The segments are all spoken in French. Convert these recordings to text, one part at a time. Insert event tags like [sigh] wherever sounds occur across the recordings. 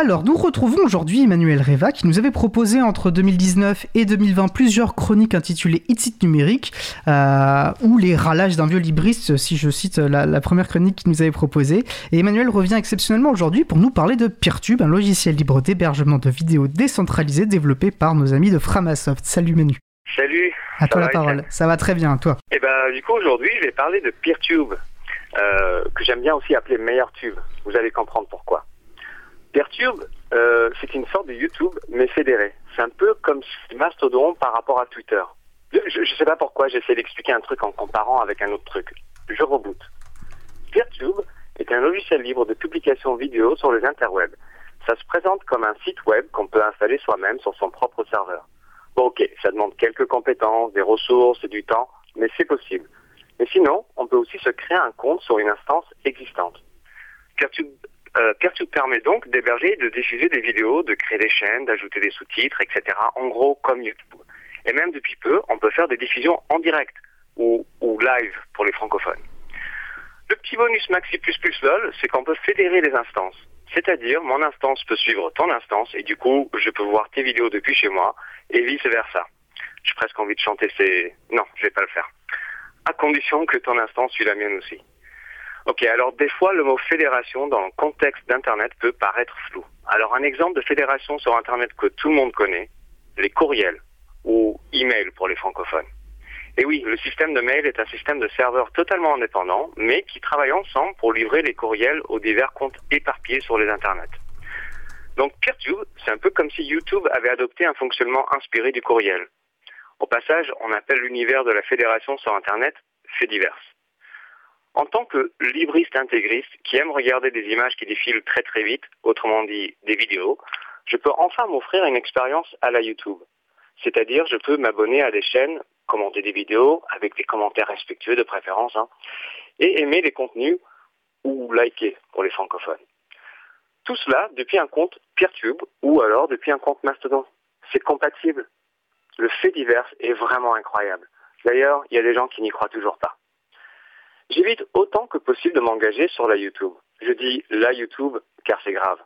Alors, nous retrouvons aujourd'hui Emmanuel Reva qui nous avait proposé entre 2019 et 2020 plusieurs chroniques intitulées It numérique euh, ou les râlages d'un vieux libriste, si je cite la, première chronique qu'il nous avait proposée. Et Emmanuel revient exceptionnellement aujourd'hui pour nous parler de Peertube, un logiciel libre d'hébergement de vidéos décentralisé développé par nos amis de Framasoft. Salut Manu. Salut. À toi la parole. Ça va très bien, toi. Et eh ben, du coup, aujourd'hui, je vais parler de Peertube, euh, que j'aime bien aussi appeler Meilleurtube. Vous allez comprendre pourquoi. Peertube, euh, c'est une sorte de YouTube, mais fédéré. C'est un peu comme Mastodon par rapport à Twitter. Je ne sais pas pourquoi j'essaie d'expliquer un truc en comparant avec un autre truc. Je reboot. Peertube est un logiciel libre de publication vidéo sur les interwebs. Ça se présente comme un site web qu'on peut installer soi-même sur son propre serveur. Bon, ok, ça demande quelques compétences, des ressources et du temps, mais c'est possible. Mais sinon, on peut aussi se créer un compte sur une instance existante. Peertube euh, permet donc d'héberger et de diffuser des vidéos, de créer des chaînes, d'ajouter des sous-titres, etc. En gros, comme YouTube. Et même depuis peu, on peut faire des diffusions en direct ou, live pour les francophones. Le petit bonus Maxi++ LOL, c'est qu'on peut fédérer les instances. C'est-à-dire, mon instance peut suivre ton instance et du coup, je peux voir tes vidéos depuis chez moi et vice-versa. J'ai presque envie de chanter ces... Non, je vais pas le faire. À condition que ton instance suive la mienne aussi. Ok, alors des fois, le mot fédération dans le contexte d'Internet peut paraître flou. Alors un exemple de fédération sur Internet que tout le monde connaît, les courriels ou email pour les francophones. Et oui, le système de mail est un système de serveurs totalement indépendant, mais qui travaillent ensemble pour livrer les courriels aux divers comptes éparpillés sur les Internets. Donc Peertube, c'est un peu comme si YouTube avait adopté un fonctionnement inspiré du courriel. Au passage, on appelle l'univers de la fédération sur Internet fait divers. En tant que libriste intégriste qui aime regarder des images qui défilent très très vite, autrement dit des vidéos, je peux enfin m'offrir une expérience à la YouTube. C'est-à-dire, je peux m'abonner à des chaînes, commenter des vidéos avec des commentaires respectueux de préférence, hein, et aimer les contenus ou liker pour les francophones. Tout cela depuis un compte Peertube ou alors depuis un compte Mastodon. C'est compatible. Le fait divers est vraiment incroyable. D'ailleurs, il y a des gens qui n'y croient toujours pas. J'évite autant que possible de m'engager sur la YouTube. Je dis la YouTube car c'est grave.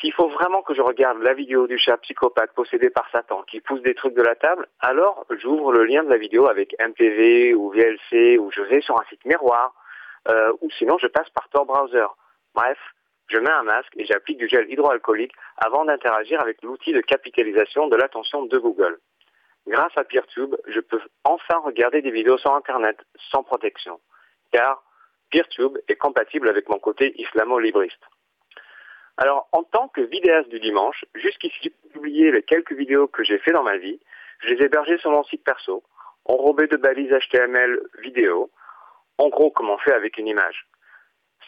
S'il faut vraiment que je regarde la vidéo du chat psychopathe possédé par Satan qui pousse des trucs de la table, alors j'ouvre le lien de la vidéo avec MPV ou VLC ou je vais sur un site miroir euh, ou sinon je passe par Tor Browser. Bref, je mets un masque et j'applique du gel hydroalcoolique avant d'interagir avec l'outil de capitalisation de l'attention de Google. Grâce à PeerTube, je peux enfin regarder des vidéos sur Internet sans protection car PeerTube est compatible avec mon côté islamo-libriste. Alors, en tant que vidéaste du dimanche, jusqu'ici, j'ai publié les quelques vidéos que j'ai fait dans ma vie. Je les ai hébergées sur mon site perso, enrobées de balises HTML vidéo, en gros comme on fait avec une image.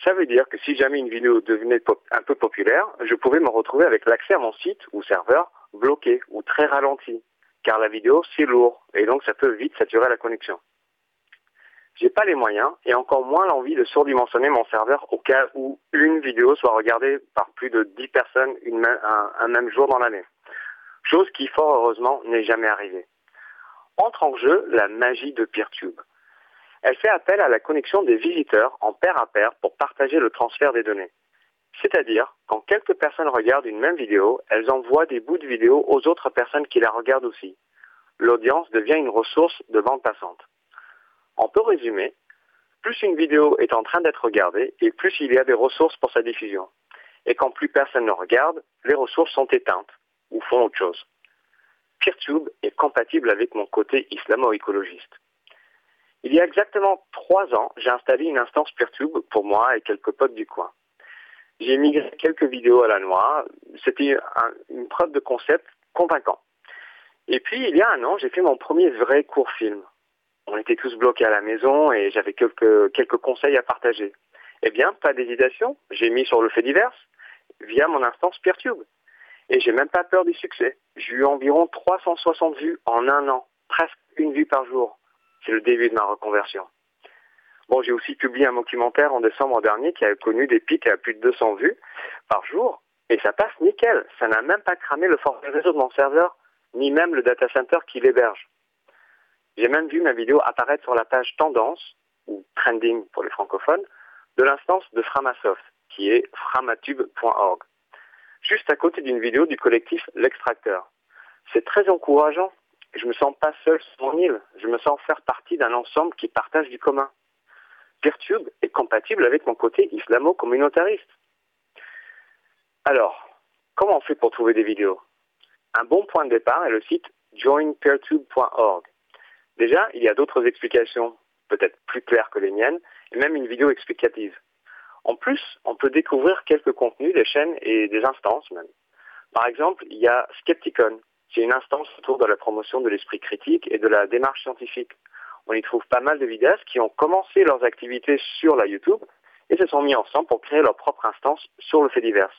Ça veut dire que si jamais une vidéo devenait un peu populaire, je pouvais me retrouver avec l'accès à mon site ou serveur bloqué ou très ralenti, car la vidéo c'est lourd et donc ça peut vite saturer la connexion. J'ai pas les moyens et encore moins l'envie de surdimensionner mon serveur au cas où une vidéo soit regardée par plus de 10 personnes un, même jour dans l'année. Chose qui, fort heureusement, n'est jamais arrivée. Entre en jeu la magie de PeerTube. Elle fait appel à la connexion des visiteurs en pair à pair pour partager le transfert des données. C'est-à-dire, quand quelques personnes regardent une même vidéo, elles envoient des bouts de vidéo aux autres personnes qui la regardent aussi. L'audience devient une ressource de bande passante. On peut résumer, plus une vidéo est en train d'être regardée et plus il y a des ressources pour sa diffusion. Et quand plus personne ne regarde, les ressources sont éteintes ou font autre chose. PeerTube est compatible avec mon côté islamo-écologiste. Il y a exactement trois ans, j'ai installé une instance PeerTube pour moi et quelques potes du coin. J'ai migré quelques vidéos à la noix. C'était une preuve de concept convaincant. Et puis, il y a un an, j'ai fait mon premier vrai court film on était tous bloqués à la maison et j'avais quelques, quelques conseils à partager. Eh bien, pas d'hésitation, j'ai mis sur le fait divers via mon instance PeerTube. Et j'ai même pas peur du succès. J'ai eu environ 360 vues en un an, presque une vue par jour. C'est le début de ma reconversion. Bon, j'ai aussi publié un documentaire en décembre dernier qui a connu des pics à plus de 200 vues par jour. Et ça passe nickel. Ça n'a même pas cramé le forfait réseau de mon serveur, ni même le data center qui l'héberge. J'ai même vu ma vidéo apparaître sur la page tendance, ou trending pour les francophones, de l'instance de Framasoft, qui est framatube.org. juste à côté d'une vidéo du collectif L'Extracteur. C'est très encourageant. Je me sens pas seul sur mon île. Je me sens faire partie d'un ensemble qui partage du commun. Peertube est compatible avec mon côté islamo-communautariste. Alors, comment on fait pour trouver des vidéos? Un bon point de départ est le site joinpeertube.org. Déjà, il y a d'autres explications, peut-être plus claires que les miennes, et même une vidéo explicative. En plus, on peut découvrir quelques contenus des chaînes et des instances même. Par exemple, il y a Skepticon, qui est une instance autour de la promotion de l'esprit critique et de la démarche scientifique. On y trouve pas mal de vidéastes qui ont commencé leurs activités sur la YouTube et se sont mis ensemble pour créer leur propre instance sur le fait divers.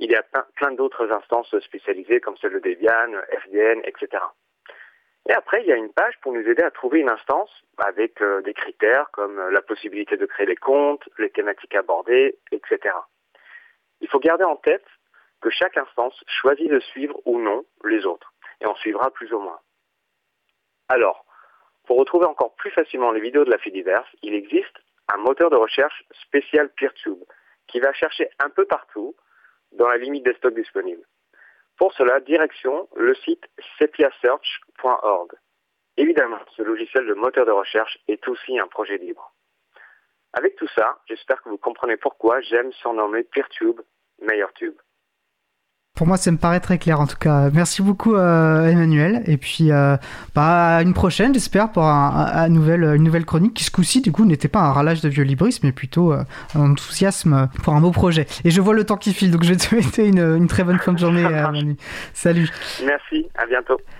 Il y a plein d'autres instances spécialisées comme celle de Debian, FDN, etc. Et après, il y a une page pour nous aider à trouver une instance avec euh, des critères comme la possibilité de créer des comptes, les thématiques abordées, etc. Il faut garder en tête que chaque instance choisit de suivre ou non les autres, et on suivra plus ou moins. Alors, pour retrouver encore plus facilement les vidéos de la Fidiverse, il existe un moteur de recherche spécial PeerTube qui va chercher un peu partout dans la limite des stocks disponibles. Pour cela, direction le site sepiasearch.org. Évidemment, ce logiciel de moteur de recherche est aussi un projet libre. Avec tout ça, j'espère que vous comprenez pourquoi j'aime surnommer PeerTube MeilleurTube. Pour moi, ça me paraît très clair en tout cas. Merci beaucoup euh, Emmanuel. Et puis, euh, bah, une prochaine, j'espère, pour un, nouvelle, une nouvelle chronique qui, ce coup-ci, du coup, n'était pas un râlage de vieux librisme, mais plutôt euh, un enthousiasme pour un beau projet. Et je vois le temps qui file, donc je vais te souhaiter une, une très bonne fin de journée, [laughs] Manu. Salut. Merci, à bientôt.